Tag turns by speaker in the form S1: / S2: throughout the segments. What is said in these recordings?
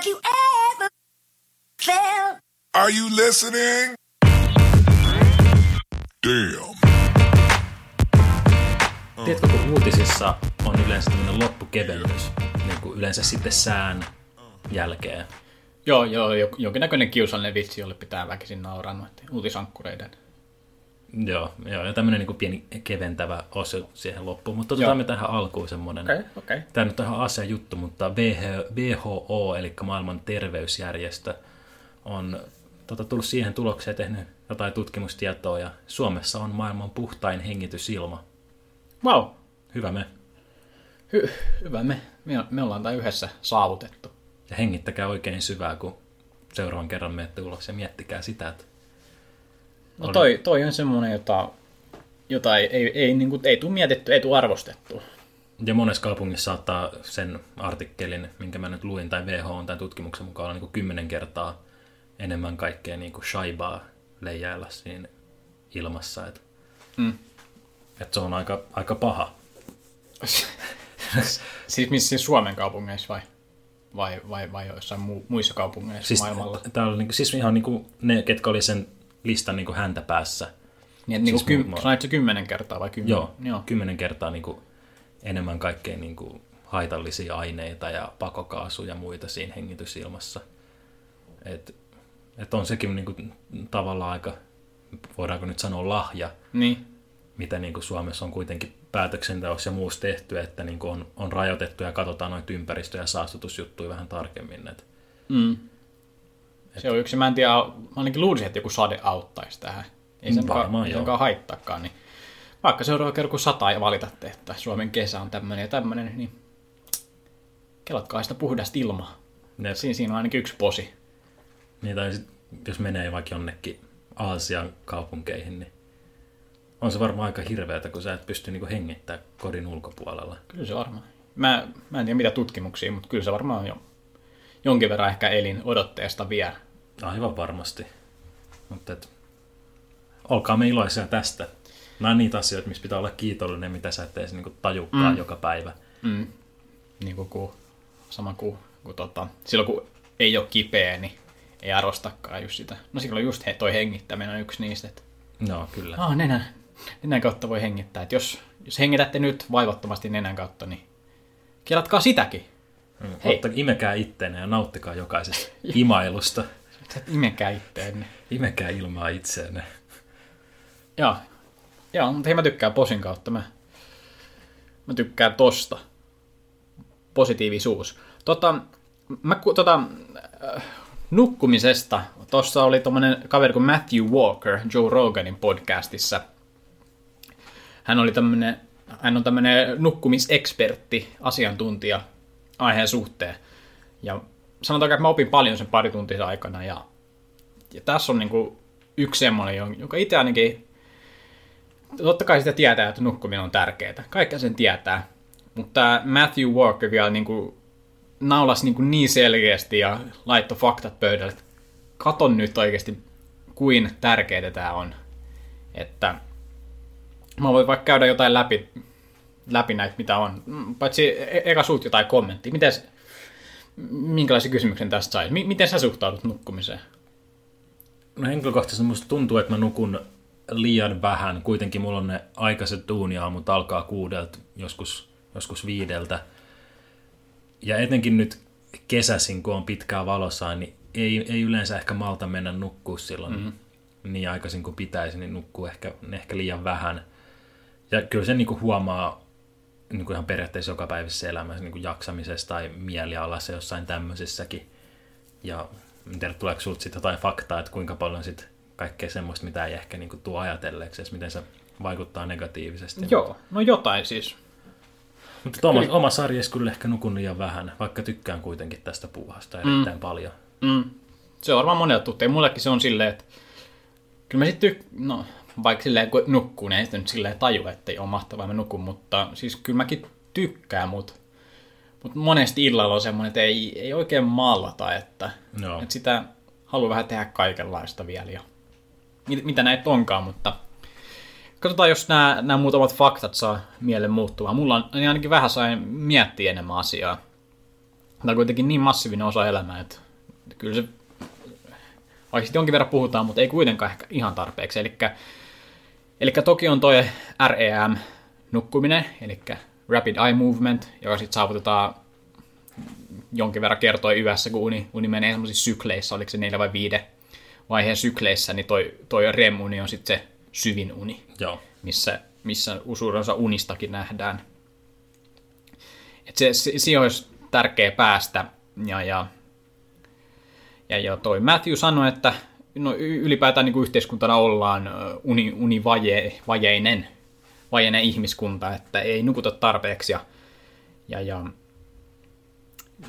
S1: Have you ever felt?
S2: Are you listening? Damn.
S3: Tiedätkö, kun uutisissa on yleensä tämmöinen loppukevennys, niin kuin yleensä sitten sään jälkeen.
S4: Joo, joo, jo- jonkinnäköinen kiusallinen vitsi, jolle pitää väkisin nauraa noiden uutisankkureiden.
S3: Joo, joo ja tämmöinen niin pieni keventävä osio siihen loppuun. Mutta
S4: Joo.
S3: otetaan me tähän alkuun semmoinen.
S4: Okei, okei.
S3: Tämä nyt on ihan asia juttu, mutta WHO, eli maailman terveysjärjestö, on tota, tullut siihen tulokseen tehnyt jotain tutkimustietoa, ja Suomessa on maailman puhtain hengitysilma.
S4: Wow,
S3: Hyvä me.
S4: Hy- hyvä me. me. Me ollaan tämä yhdessä saavutettu.
S3: Ja hengittäkää oikein syvää, kun seuraavan kerran menette ulos, ja miettikää sitä, että
S4: No
S3: Oli.
S4: toi, toi on semmoinen, jota, jota ei, ei, ei, niin kuin, ei tule mietitty, ei tule arvostettu.
S3: Ja monessa kaupungissa saattaa sen artikkelin, minkä mä nyt luin, tai WHO on tämän tutkimuksen mukaan olla niin kuin kymmenen kertaa enemmän kaikkea niin kuin shaibaa leijailla siinä ilmassa. Että
S4: Mm.
S3: et se on aika, aika paha.
S4: Siis missä siis Suomen kaupungeissa vai? Vai, vai, vai jossain mu- muissa kaupungeissa
S3: Siis,
S4: maailmalla?
S3: tää oli, niin siis ihan niin kuin ne, ketkä oli sen listan niin kuin häntä päässä.
S4: Niin, että niin
S3: siis
S4: kuin,
S3: mu-
S4: kym, sanoit se kymmenen kertaa vai kymmenen?
S3: Joo,
S4: Joo.
S3: kymmenen kertaa niin kuin enemmän kaikkea niin kuin haitallisia aineita ja pakokaasuja ja muita siinä hengitysilmassa. Et, et on sekin niin kuin, tavallaan aika, voidaanko nyt sanoa lahja,
S4: Niin.
S3: mitä niin kuin Suomessa on kuitenkin päätöksenteossa ja muussa tehty, että niin kuin on, on rajoitettu ja katsotaan noita ympäristö- ja saastutusjuttuja vähän tarkemmin. Et,
S4: Mm. Se on yksi, mä en tiedä, mä ainakin luulisin, että joku sade auttaisi tähän. Ei sen
S3: Varmaan, joo.
S4: haittaakaan. Niin vaikka seuraava kerran kun sataa ja valitatte, että Suomen kesä on tämmöinen ja tämmöinen, niin kelatkaa sitä puhdasta ilmaa.
S3: ne,
S4: Siinä, siinä on ainakin yksi posi.
S3: niin, tai sit, jos menee vaikka jonnekin Aasian kaupunkeihin, niin on se varmaan aika hirveätä, kun sä et pysty niin kuin hengittämään kodin ulkopuolella.
S4: Kyllä se varmaan. Mä, mä en tiedä mitä tutkimuksia, mutta kyllä se varmaan jo jonkin verran ehkä elin odotteesta vie.
S3: Aivan varmasti. Mutta et, olkaamme iloisia tästä. Nämä on niitä asioita, missä pitää olla kiitollinen, mitä sä et edes niinku tajukaan mm. joka päivä.
S4: Mm. Niin kuin, kuin sama kuin, kuin tota, silloin kun ei ole kipeä, niin ei arvostakaan just sitä. No silloin just he, toi hengittäminen on yksi niistä, että
S3: No kyllä.
S4: ah, nenän, nenän kautta voi hengittää. Et jos, jos hengitätte nyt vaivattomasti nenän kautta, niin kelatkaa sitäkin.
S3: Mm.
S4: hei.
S3: Otta, imekää itteenne ja nauttikaa jokaisesta imailusta.
S4: Imekää itteenne.
S3: Imekää ilmaa itseenne.
S4: Joo. Joo, mutta hei mä tykkään posin kautta. Mä, mä tykkään tosta. Positiivisuus. Tota, mä, tota, äh, nukkumisesta. Tossa oli tommonen kaveri kuin Matthew Walker Joe Roganin podcastissa. Hän oli tämmönen, hän on tämmönen nukkumisekspertti, asiantuntija aiheen suhteen. Ja sanotaan, että mä opin paljon sen pari tuntia aikana. Ja, ja tässä on niinku yksi semmoinen, joka itse ainakin totta kai sitä tietää, että nukkuminen on tärkeää. Kaikki sen tietää. Mutta Matthew Walker vielä niin kuin naulasi niin, kuin niin selkeästi ja laittoi faktat pöydälle, että katon nyt oikeasti, kuin tärkeää tämä on. Että mä voin vaikka käydä jotain läpi, läpi näitä, mitä on. Paitsi e- eka suut jotain kommenttia. Miten, minkälaisen kysymyksen tästä sai? M- miten sä suhtaudut nukkumiseen?
S3: No henkilökohtaisesti musta tuntuu, että mä nukun liian vähän. Kuitenkin mulla on ne aikaiset duuniaamut alkaa kuudelta, joskus, joskus viideltä. Ja etenkin nyt kesäsin, kun on pitkää valossa, niin ei, ei yleensä ehkä malta mennä nukkuu silloin mm-hmm. niin aikaisin kuin pitäisi, niin nukkuu ehkä, ehkä liian vähän. Ja kyllä se niinku huomaa niin kuin ihan periaatteessa joka päivässä elämässä niin kuin jaksamisessa tai mielialassa jossain tämmöisessäkin. Ja en tiedä, tuleeko sinulta sitten jotain faktaa, että kuinka paljon sit kaikkea semmoista, mitä ei ehkä niin kuin tuo ajatelleeksi, miten se vaikuttaa negatiivisesti.
S4: Joo, no jotain siis.
S3: Mutta oma, oma sarjassa kyllä ehkä nukun liian vähän, vaikka tykkään kuitenkin tästä puuhasta erittäin mm. paljon.
S4: Mm. Se on varmaan monella tuttu. Ja mullekin se on silleen, että kyllä mä sitten, no vaikka silleen kun nukkuu, niin ei sitä nyt silleen taju, että ei ole mahtavaa mä nukun, mutta siis kyllä mäkin tykkään, mutta, mutta monesti illalla on semmoinen, että ei, ei oikein maalata, että,
S3: Joo.
S4: että sitä haluaa vähän tehdä kaikenlaista vielä ja mit, mitä näitä onkaan, mutta katsotaan, jos nämä, nämä muutamat faktat saa mielen muuttumaan. Mulla on niin ainakin vähän sain miettiä enemmän asiaa. Tämä on kuitenkin niin massiivinen osa elämää, että kyllä se vaikka sitten jonkin verran puhutaan, mutta ei kuitenkaan ehkä ihan tarpeeksi. Eli, eli toki on toi REM nukkuminen, eli Rapid Eye Movement, joka sitten saavutetaan jonkin verran kertoi yössä, kun uni, uni menee semmoisissa sykleissä, oliko se neljä vai viide vaiheen sykleissä, niin toi, toi REM-uni on sitten se syvin uni,
S3: Joo.
S4: missä, missä suurin osa unistakin nähdään. Et se, se, siihen olisi tärkeä päästä, ja, ja, ja, ja toi Matthew sanoi, että no, ylipäätään niin kuin yhteiskuntana ollaan uni, univajeinen vajeinen ihmiskunta, että ei nukuta tarpeeksi, ja, ja, ja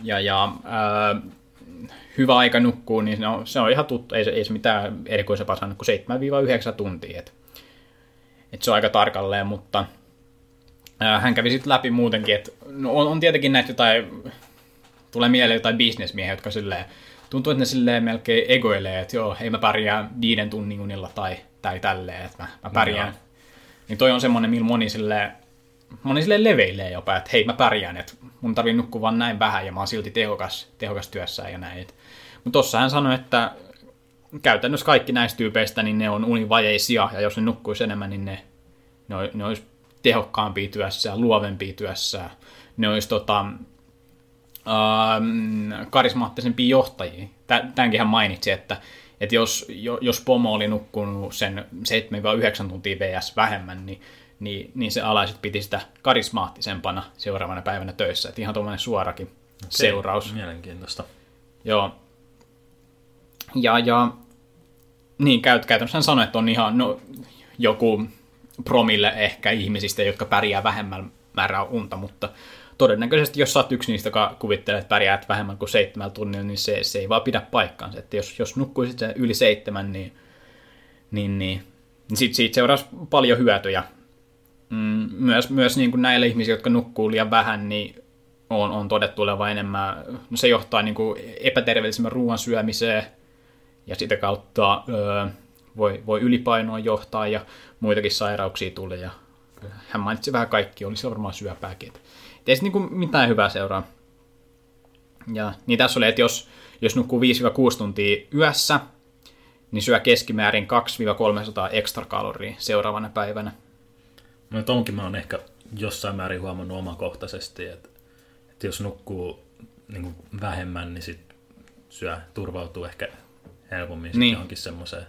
S4: ja, ja ää, hyvä aika nukkuu, niin no, se on ihan tuttu, ei ei se mitään erikoisempaa sanoa kuin 7-9 tuntia. Et, et se on aika tarkalleen, mutta ää, hän kävi sitten läpi muutenkin, että no, on, on tietenkin näitä jotain, tulee mieleen jotain bisnesmiehiä, jotka silleen, tuntuu, että ne silleen melkein egoilee, että joo, ei mä pärjää viiden tunnin unilla tai, tai tälleen, että mä, mä pärjään. No. Niin toi on semmoinen, millä moni silleen, moni silleen leveilee jopa, että hei mä pärjään, että mun tarvii nukkua vaan näin vähän ja mä oon silti tehokas, tehokas työssään ja näin. Mutta tossa hän sanoi, että käytännössä kaikki näistä tyypeistä, niin ne on univajeisia ja jos ne nukkuisi enemmän, niin ne, ne, olisi, ne olisi tehokkaampia työssä, luovempia työssä, ne olisi tota, ähm, karismaattisempia johtajia. Tämänkin hän mainitsi, että, että jos, jos pomo oli nukkunut sen 7-9 tuntia VS vähemmän, niin niin, niin se alaiset piti sitä karismaattisempana seuraavana päivänä töissä. Että ihan tuommoinen suorakin okay. seuraus.
S3: Mielenkiintoista.
S4: Joo. Ja, ja niin käyt, käytännössä hän sanoi, että on ihan no, joku promille ehkä ihmisistä, jotka pärjää vähemmän määrää unta, mutta todennäköisesti jos sä oot yksi niistä, joka kuvittelee, että pärjäät vähemmän kuin seitsemän tunnilla, niin se, se ei vaan pidä paikkaansa. Että jos, jos nukkuisit yli seitsemän, niin, niin, niin, niin siitä, siitä seuraisi paljon hyötyjä mm, myös, myös niin kuin näille ihmisille, jotka nukkuu liian vähän, niin on, on todettu olevan enemmän, no se johtaa niin kuin epäterveellisemmän ruoan syömiseen, ja sitä kautta öö, voi, voi ylipainoa johtaa, ja muitakin sairauksia tulee, ja hän mainitsi vähän kaikki, oli se varmaan syöpääkin. Ei se niin kuin mitään hyvää seuraa. Ja niin tässä oli, että jos, jos nukkuu 5-6 tuntia yössä, niin syö keskimäärin 2-300 ekstra kaloria seuraavana päivänä.
S3: No tonkin mä oon ehkä jossain määrin huomannut omakohtaisesti, että, että jos nukkuu niin kuin vähemmän, niin sit syö, turvautuu ehkä helpommin niin. johonkin semmoiseen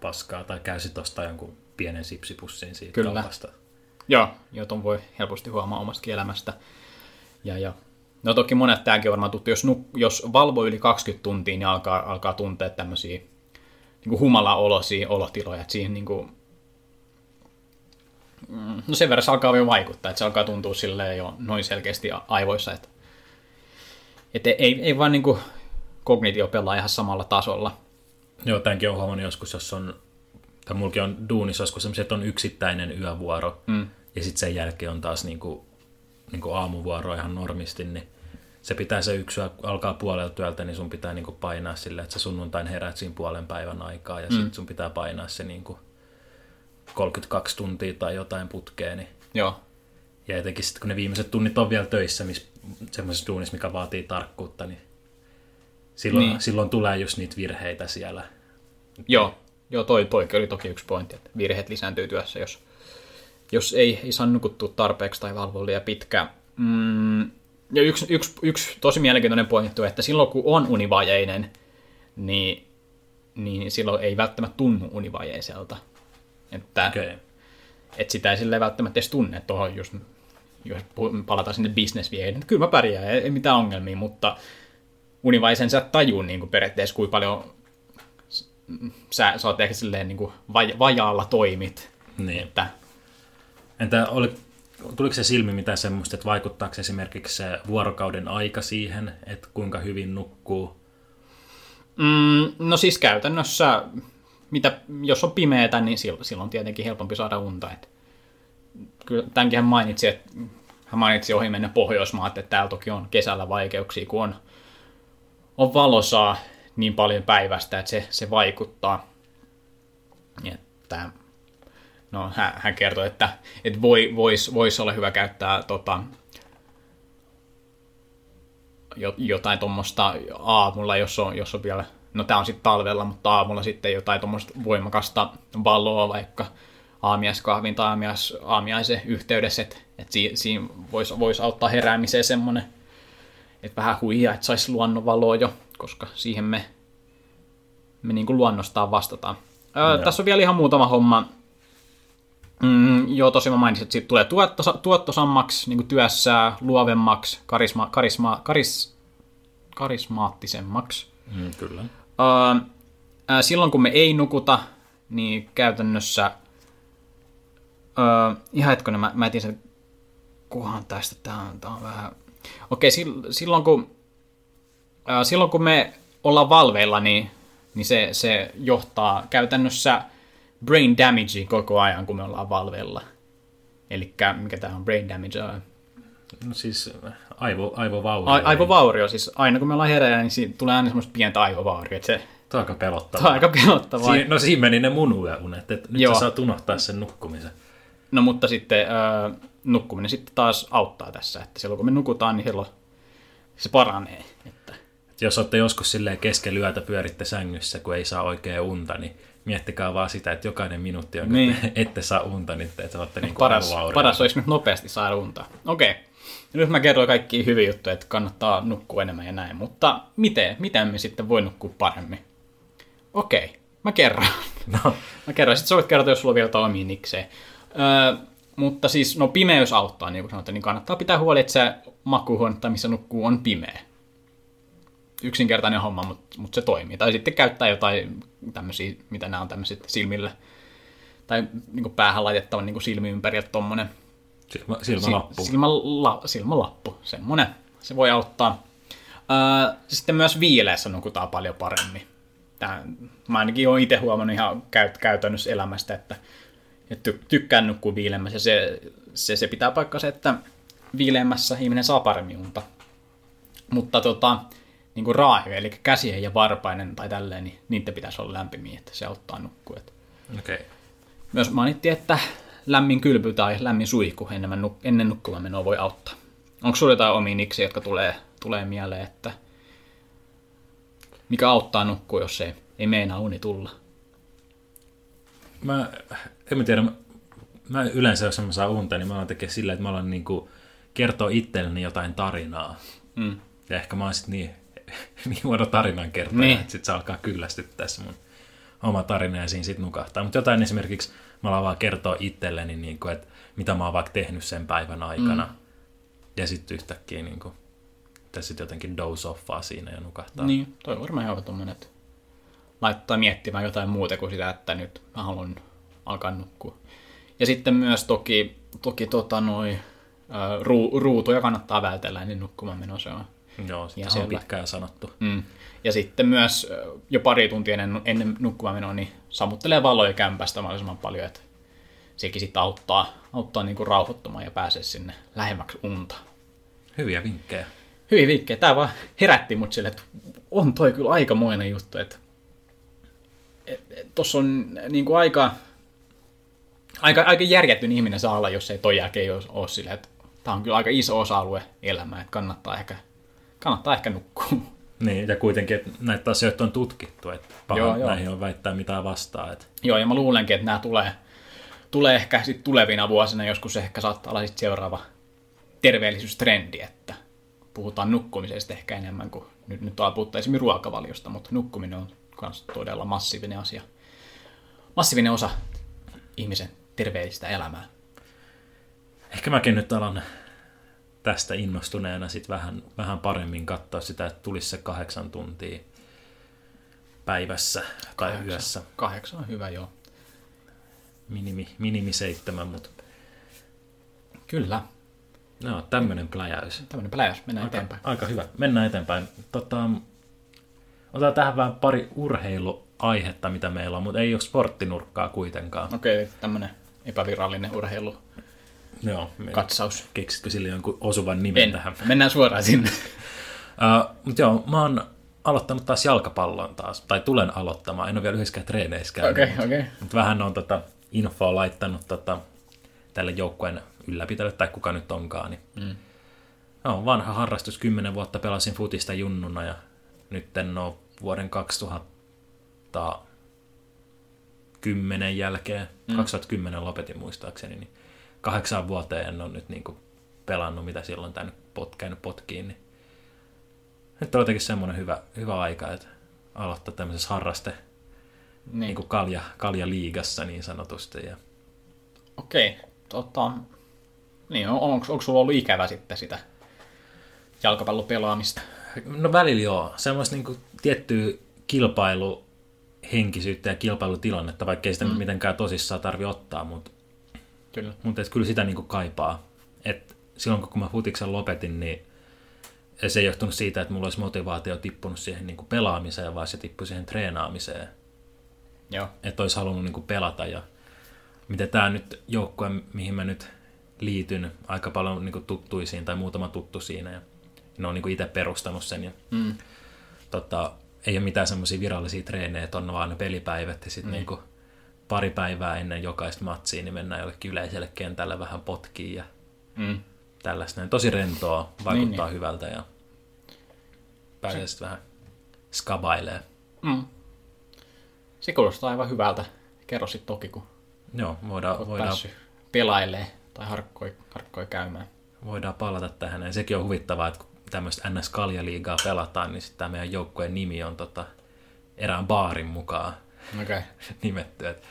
S3: paskaa, tai käy sit ostaa jonkun pienen sipsipussin siitä
S4: Kyllä.
S3: kaupasta.
S4: Joo, jo ton voi helposti huomaa omasta elämästä. Ja, ja. No toki monet tämäkin varmaan tuttu, jos, nuk, jos valvo yli 20 tuntia, niin alkaa, alkaa tuntea tämmöisiä niin humala-olosia olotiloja, että siihen niin kuin, Mm, no sen verran se alkaa jo vaikuttaa, että se alkaa tuntua silleen jo noin selkeästi aivoissa, että, että ei, ei vaan niin kuin kognitio pelaa ihan samalla tasolla.
S3: Joo, tämänkin on huomannut joskus, jos on, tai mulki on duunissa joskus semmoisia, että on yksittäinen yövuoro, mm. ja sitten sen jälkeen on taas niin kuin, niin kuin aamuvuoro ihan normisti, niin se pitää se yksi alkaa puolelta työltä, niin sun pitää niin kuin painaa sille, että sä sunnuntain heräät siinä puolen päivän aikaa, ja mm. sitten sun pitää painaa se niin kuin 32 tuntia tai jotain putkeen. Niin...
S4: Joo.
S3: Ja etenkin sitten kun ne viimeiset tunnit on vielä töissä, missä, semmoisessa duunissa, mikä vaatii tarkkuutta, niin silloin, niin. silloin tulee just niitä virheitä siellä.
S4: Joo, Joo toi, toi oli toki yksi pointti, että virheet lisääntyy työssä, jos, jos ei, ei saa nukuttua tarpeeksi tai valvoa liian pitkään. Mm, ja yksi, yksi, yksi tosi mielenkiintoinen pointti on, että silloin kun on univajeinen, niin, niin silloin ei välttämättä tunnu univajeiselta. Että, okay. että sitä ei silleen välttämättä edes tunne, että tuohon just, jos palataan sinne bisnesviehen, että kyllä mä pärjään, ei, ei mitään ongelmia, mutta univaisen sä tajuu niin kuin periaatteessa, kuinka paljon sä, sä oot ehkä silleen niin kuin vajaalla toimit.
S3: Niin. Että... Entä oli, tuliko se silmi mitään semmoista, että vaikuttaako esimerkiksi se vuorokauden aika siihen, että kuinka hyvin nukkuu?
S4: Mm, no siis käytännössä mitä, jos on pimeätä, niin silloin, on tietenkin helpompi saada unta. Et, kyllä tämänkin hän mainitsi, että hän mainitsi ohi mennä Pohjoismaat, että täällä toki on kesällä vaikeuksia, kun on, on valosaa niin paljon päivästä, että se, se vaikuttaa. Että, no, hän, hän kertoi, että, että voi, voisi vois olla hyvä käyttää tota, jo- jotain tuommoista aamulla, jos on, jos on vielä, no tämä on sitten talvella, mutta aamulla sitten jotain tuommoista voimakasta valoa vaikka aamiaiskahvin tai aamiais, aamiaisen yhteydessä, että et si, siinä voisi vois auttaa heräämiseen semmoinen, että vähän huijaa, että saisi luonnonvaloa jo, koska siihen me, me niin kuin luonnostaan vastataan. Öö, tässä on vielä ihan muutama homma. Mm, joo, tosi mä mainitsin, että siitä tulee tuottosa, tuottosammaksi niin kuin työssä, luovemmaksi, karisma, karisma, karis, karismaattisemmaksi.
S3: Mm, kyllä.
S4: Öö, ää, silloin kun me ei nukuta, niin käytännössä... Öö, ihan hetkonen, mä, mä etin sen kuhan tästä, tää on, tää on vähän... Okei, sil- silloin kun, silloin kun me ollaan valveilla, niin, niin se, se johtaa käytännössä brain damageen koko ajan, kun me ollaan valveilla. Eli mikä tämä on brain damage?
S3: No siis aivo, aivovaurio.
S4: A- aivovaurio, siis aina kun me ollaan hereillä, niin siinä tulee aina semmoista pientä aivovaurio, että se
S3: Tämä on aika pelottavaa.
S4: Tämä on aika pelottavaa.
S3: Si- no siinä meni ne mun unet, että nyt
S4: Joo.
S3: sä saat unohtaa sen nukkumisen.
S4: No mutta sitten öö, nukkuminen sitten taas auttaa tässä, että silloin kun me nukutaan, niin silloin se paranee. Että,
S3: Et jos olette joskus silleen keskellä yötä pyöritte sängyssä, kun ei saa oikein unta, niin miettikää vaan sitä, että jokainen minuutti, jonka
S4: Niin.
S3: niin. ette saa unta, niin te saatte niin
S4: paras, paras olisi nyt nopeasti saada unta. Okei, nyt mä kerroin kaikki hyviä juttuja, että kannattaa nukkua enemmän ja näin, mutta miten, miten me sitten voi nukkua paremmin? Okei, mä kerron.
S3: No,
S4: Mä kerron, sitten sä voit kertoa, jos sulla on vielä jotain omia niksejä. Öö, mutta siis, no pimeys auttaa, niin kuin sanotaan, niin kannattaa pitää huoli, että se makuuhuone tai missä nukkuu on pimeä. Yksinkertainen homma, mutta, mutta se toimii. Tai sitten käyttää jotain tämmöisiä, mitä nämä on tämmöiset silmille, tai niin päähän laitettavan niin silmi ympäri, että tommonen
S3: silmä, silmälappu.
S4: Silmäla, silmälappu, semmonen. Se voi auttaa. Öö, sitten myös viileessä nukutaan paljon paremmin. Tää, mä ainakin olen itse huomannut ihan käyt, käytännössä elämästä, että, että ty, tykkään nukkua viileämmässä. Se, se, se pitää paikkansa, että viileämmässä ihminen saa paremmin unta. Mutta tota, niin kuin raahyö, eli käsien ja varpainen tai tälleen, niin niiden pitäisi olla lämpimiä, että se auttaa nukkua.
S3: Okay.
S4: myös mainittiin, että lämmin kylpy tai lämmin suihku ennen, nuk- ennen nukkumaan menoa voi auttaa. Onko sinulla jotain omia niksiä, jotka tulee, tulee mieleen, että mikä auttaa nukkua, jos ei, ei meinaa uni tulla?
S3: Mä, en mä tiedä, mä, mä yleensä jos mä saan unta, niin mä alan tekee sillä, että mä alan niinku kertoa itselleni jotain tarinaa.
S4: Mm.
S3: Ja ehkä mä oon sit niin, niin huono tarinan kertoja,
S4: Niin.
S3: niin. että sit se alkaa kyllästyttää se mun oma tarina ja siinä sit nukahtaa. Mutta jotain esimerkiksi mä alan vaan kertoa itselleni, niin kuin, että mitä mä oon vaikka tehnyt sen päivän aikana. Mm. Ja sitten yhtäkkiä niin kuin, tässä sit jotenkin doze offaa siinä ja nukahtaa.
S4: Niin, toi on varmaan ihan tommonen, että laittaa miettimään jotain muuta kuin sitä, että nyt mä haluan alkaa nukkua. Ja sitten myös toki, toki tota noi, ruu, ruutuja kannattaa vältellä ennen nukkumaan menoa, se on
S3: Joo, sitä
S4: Ja
S3: on pitkään sanottu.
S4: Mm. Ja sitten myös jo pari tuntia ennen, ennen nukkumaan menoa, niin sammuttelee valoja kämpästä mahdollisimman paljon, että sekin sitten auttaa, auttaa niinku rauhoittumaan ja pääsee sinne lähemmäksi unta.
S3: Hyviä vinkkejä.
S4: Hyvin vinkkejä. Tämä vaan herätti mut sille, että on toi kyllä aikamoinen juttu, että et, et, tossa on niinku aika, aika, aika järjetty ihminen saa olla, jos ei toi jälkeen ole, ole silleen, että tämä on kyllä aika iso osa-alue elämää, että kannattaa ehkä, kannattaa ehkä nukkua.
S3: Niin, ja kuitenkin, että näitä asioita on tutkittu, että paha
S4: Joo,
S3: joo, näihin on väittää mitään vastaan. Että
S4: Joo, ja mä luulenkin, että nämä tulee, tulee ehkä sit tulevina vuosina, joskus ehkä saattaa olla sit seuraava terveellisyystrendi, että puhutaan nukkumisesta ehkä enemmän kuin nyt, nyt puhuttu esimerkiksi ruokavaliosta, mutta nukkuminen on myös todella massiivinen asia. Massiivinen osa ihmisen terveellistä elämää.
S3: ehkä mäkin nyt alan tästä innostuneena sit vähän, vähän paremmin katsoa sitä, että tulisi se kahdeksan tuntia päivässä tai
S4: Kahdeksan.
S3: yössä.
S4: Kahdeksan on hyvä, joo.
S3: Minimi, minimi seitsemän, mutta
S4: Kyllä,
S3: no, tämmöinen pläjäys.
S4: tämmöinen pläjäys, mennään
S3: Aika,
S4: eteenpäin.
S3: aika hyvä. Mennään eteenpäin. Tota, otetaan tähän vähän pari urheiluaihetta, mitä meillä on, mutta ei ole sporttinurkkaa kuitenkaan.
S4: Okei, tämmöinen epävirallinen urheilu.
S3: Joo,
S4: Katsaus.
S3: Keksitkö sille jonkun osuvan nimen
S4: En.
S3: tähän?
S4: Mennään suoraan sinne.
S3: Uh, mutta joo, mä oon aloittanut taas jalkapallon taas, tai tulen aloittamaan. En ole vielä yhdessäkään treeneissä käynyt,
S4: Okei,
S3: mutta-
S4: okei.
S3: Mutta vähän on tota infoa laittanut tota, tälle joukkueen ylläpitäjälle, tai kuka nyt onkaan. Niin. Mm. No, vanha harrastus, kymmenen vuotta pelasin futista junnuna ja nyt en ole vuoden 2010 jälkeen, mm. 2010 lopetin muistaakseni, niin kahdeksan vuoteen en ole nyt niin kuin pelannut, mitä silloin tämän pot, käynyt potkiin. Niin. Nyt on jotenkin semmoinen hyvä, hyvä aika, että aloittaa tämmöisessä harraste niin. Niin kuin kalja, kaljaliigassa niin sanotusti. Ja
S4: Okei, tota, niin, on, onko, onko sulla ollut ikävä sitten sitä jalkapallopelaamista?
S3: No välillä joo. Semmoista niin tiettyä kilpailuhenkisyyttä ja kilpailutilannetta, vaikka ei sitä mm. mitenkään tosissaan tarvi ottaa, mutta
S4: Kyllä.
S3: mutta et kyllä sitä niin kuin kaipaa. Et silloin kun mä futiksen lopetin, niin se ei johtunut siitä, että mulla olisi motivaatio tippunut siihen niin kuin pelaamiseen, vaan se tippui siihen treenaamiseen.
S4: Joo.
S3: Että olisi halunnut niin kuin pelata. Ja miten tämä nyt joukkue, mihin mä nyt liityn, aika paljon niin kuin tuttuisiin tai muutama tuttu siinä. Ja ne on niin kuin itse perustanut sen. Ja,
S4: Mm.
S3: tota, ei ole mitään semmoisia virallisia treenejä, että on vaan ne pelipäivät ja sitten
S4: niin.
S3: niin pari päivää ennen jokaista matsia niin mennään jollekin yleiselle kentälle vähän potkiin ja
S4: Mm.
S3: tällaista. näin. Tosi rentoa, vaikuttaa
S4: Niin,
S3: hyvältä ja pääsee sitten vähän skabailee.
S4: Mm. Se kuulostaa aivan hyvältä. Kerro sitten toki, kun
S3: Joo, voidaan,
S4: olet
S3: voidaan,
S4: päässyt pelailemaan tai harkkoi, harkkoi käymään.
S3: voidaan palata tähän. Ja sekin on huvittavaa, että kun tämmöistä ns kaljaliigaa pelataan, niin sitten tämä meidän joukkueen nimi on tota, erään baarin mukaan.
S4: Okay.
S3: nimetty. Et,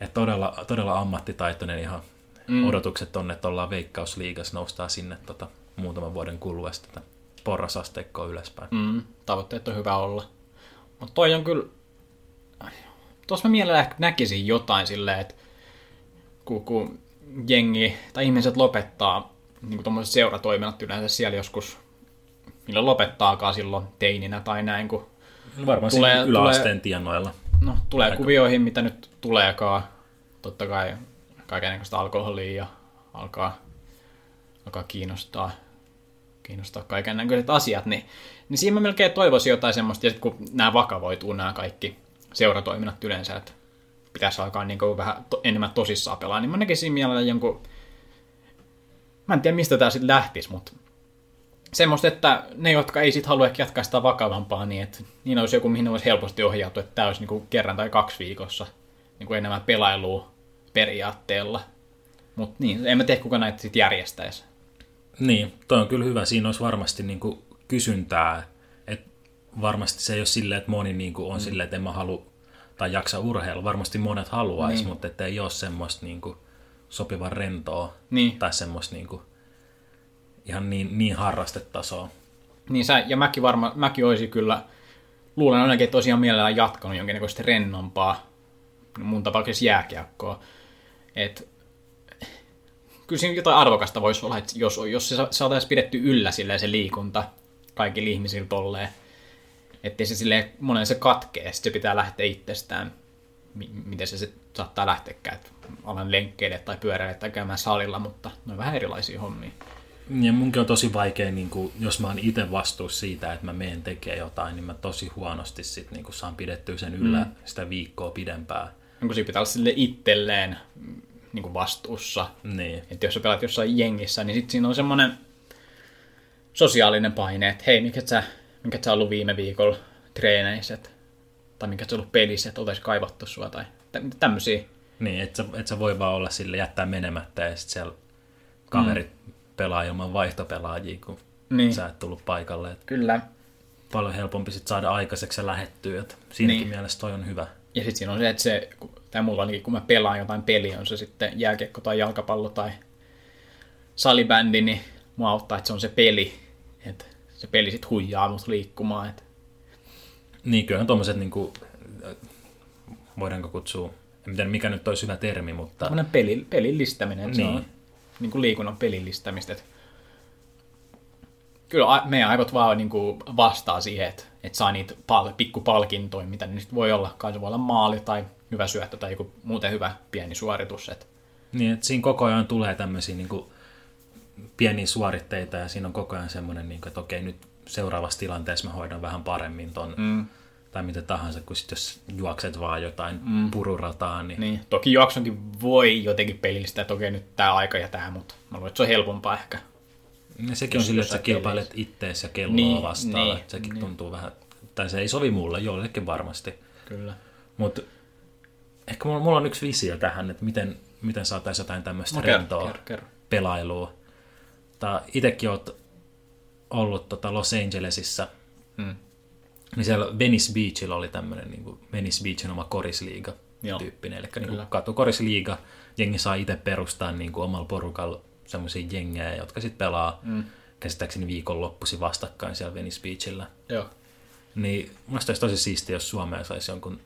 S3: et todella, todella ammattitaitoinen ihan mm. odotukset on, että ollaan veikkausliigassa, noustaan sinne tota, muutaman vuoden kuluessa tätä porrasasteikkoa ylöspäin. Mm.
S4: Tavoitteet on hyvä olla. Mutta toi on kyllä... Tuossa mä mielellä näkisin jotain silleen, että kun, kun jengi tai ihmiset lopettaa niin kuin seuratoiminnat yleensä siellä joskus, milloin lopettaakaan silloin teininä tai näin, kun
S3: Varmaan
S4: Tulee-
S3: tulee, yläasteen
S4: tulee-
S3: tienoilla.
S4: No, tulee
S3: Aika-
S4: kuvioihin, mitä nyt tuleekaan. Totta kai kaikenlaista alkoholia ja alkaa, alkaa kiinnostaa, kiinnostaa kaiken näköiset asiat, niin, niin siinä mä melkein toivoisin jotain semmoista, ja sit kun nämä vakavoituu nämä kaikki seuratoiminnat yleensä, että pitäisi alkaa niin vähän to, enemmän tosissaan pelaa, niin mä näkisin mielellä jonkun, mä en tiedä mistä tämä sitten lähtisi, mutta semmoista, että ne, jotka ei sit halua ehkä jatkaa sitä vakavampaa, niin että niin olisi joku, mihin voisi helposti ohjautua, että tämä olisi niinku kerran tai kaksi viikossa niinku enemmän pelailua periaatteella. Mutta niin, en mä tiedä, kuka näitä sitten järjestäisi.
S3: Niin, toi on kyllä hyvä. Siinä olisi varmasti niin kuin kysyntää. Et varmasti se ei ole silleen, että moni niin kuin on mm. silleen, että en mä halua tai jaksa urheilla. Varmasti monet haluaisi,
S4: Niin.
S3: niin. mutta että ei ole semmoista niin kuin sopivan rentoa
S4: Niin.
S3: tai semmoista niin kuin ihan niin, niin harrastetasoa.
S4: Niin sä, ja mäkin varma, mäkin olisin kyllä, luulen ainakin, että ihan mielellään jatkanut jonkinnäköistä rennompaa, mun tapauksessa jääkiekkoa. Et, kyllä siinä jotain arvokasta voisi olla, että jos, jos se sa- saataisiin pidetty yllä silleen se liikunta kaikilla ihmisillä tolleen, ettei se silleen monen se katkee, sit se pitää lähteä itsestään, mi- miten se, se saattaa lähteäkään, että alan lenkkeille tai pyöräille tai käymään salilla, mutta ne on vähän erilaisia hommia.
S3: Ja munkin on tosi vaikea, niin kuin, jos mä oon itse vastuussa siitä, että mä meen tekee jotain, niin mä tosi huonosti sit, niin kuin saan pidettyä sen yllä mm. sitä viikkoa pidempään.
S4: Onko siinä pitää olla sille itselleen niin kuin vastuussa.
S3: Niin.
S4: Että jos sä pelaat jossain jengissä, niin sit siinä on semmoinen sosiaalinen paine, että hei, mikä sä, mikä sä ollut viime viikolla treeneissä, et- tai mikä sä ollut pelissä, että oltais kaivattu sua, tai tä- tämmöisiä.
S3: Niin, et sä, et sä voi vaan olla sille jättää menemättä ja sitten siellä kaverit mm. Pelaa ilman vaihtopelaajia, kun
S4: Niin.
S3: sä et tullut paikalle. Et
S4: Kyllä.
S3: paljon helpompi sit saada aikaiseksi ja lähettyä. Et siinäkin
S4: Niin.
S3: mielessä toi on hyvä.
S4: Ja sitten siinä on se, että se, tai mulla ainakin, kun mä pelaan jotain peliä, on se sitten jääkiekko tai jalkapallo tai salibändi, niin mua auttaa, että se on se peli. Että se peli sitten huijaa mut liikkumaan. Että
S3: Niin, kyllähän tommoset niinku, voidaanko kutsua, en tiedä mikä nyt olisi hyvä termi, mutta
S4: Tämmöinen peli, pelillistäminen, niin. se on niin kuin liikunnan pelillistämistä. Kyllä meidän aivot vaan niin kuin vastaa siihen, että, että saa niitä pal- pikkupalkintoja, mitä ne nyt voi olla. Kai se voi olla maali tai hyvä syöttö tai joku muuten hyvä pieni suoritus. Että,
S3: niin, että siinä koko ajan tulee tämmöisiä niinku pieniä suoritteita ja siinä on koko ajan semmoinen, niinku, että okei nyt seuraavassa tilanteessa mä hoidan vähän paremmin ton, mm. Tai mitä tahansa, kun sit jos juokset vaan jotain mm. pururataa, niin, niin.
S4: toki juoksunkin voi jotenkin pelillistää, että okei nyt tämä aika ja tämä, mutta mä luulen, että se on helpompaa ehkä
S3: Ja sekin on
S4: Jos-
S3: sille,
S4: jos
S3: että sä kilpailet ittees ja kelloa
S4: Niin,
S3: vastaan.
S4: niin,
S3: että sekin
S4: niin.
S3: tuntuu vähän, tai se ei sovi mulle, jollekin varmasti.
S4: Kyllä.
S3: Mutta ehkä mulla, mulla on yksi visio tähän, että miten, miten saataisiin jotain tämmöistä
S4: No,
S3: rentoa
S4: kerro, kerro.
S3: pelailua. Tai itsekin oot ollut tota Los Angelesissa,
S4: Hmm.
S3: Niin siellä Venice Beachilla oli tämmöinen niin kuin Venice Beachin oma korisliiga
S4: Joo.
S3: tyyppinen. Eli niin kuin katukorisliiga, jengi saa itse perustaa niin kuin omalla porukalla semmoisia jengejä, jotka sitten pelaa mm. käsittääkseni viikonloppuisin vastakkain siellä Venice Beachillä.
S4: Joo.
S3: Niin musta olisi tosi siistiä, jos Suomea saisi jonkun,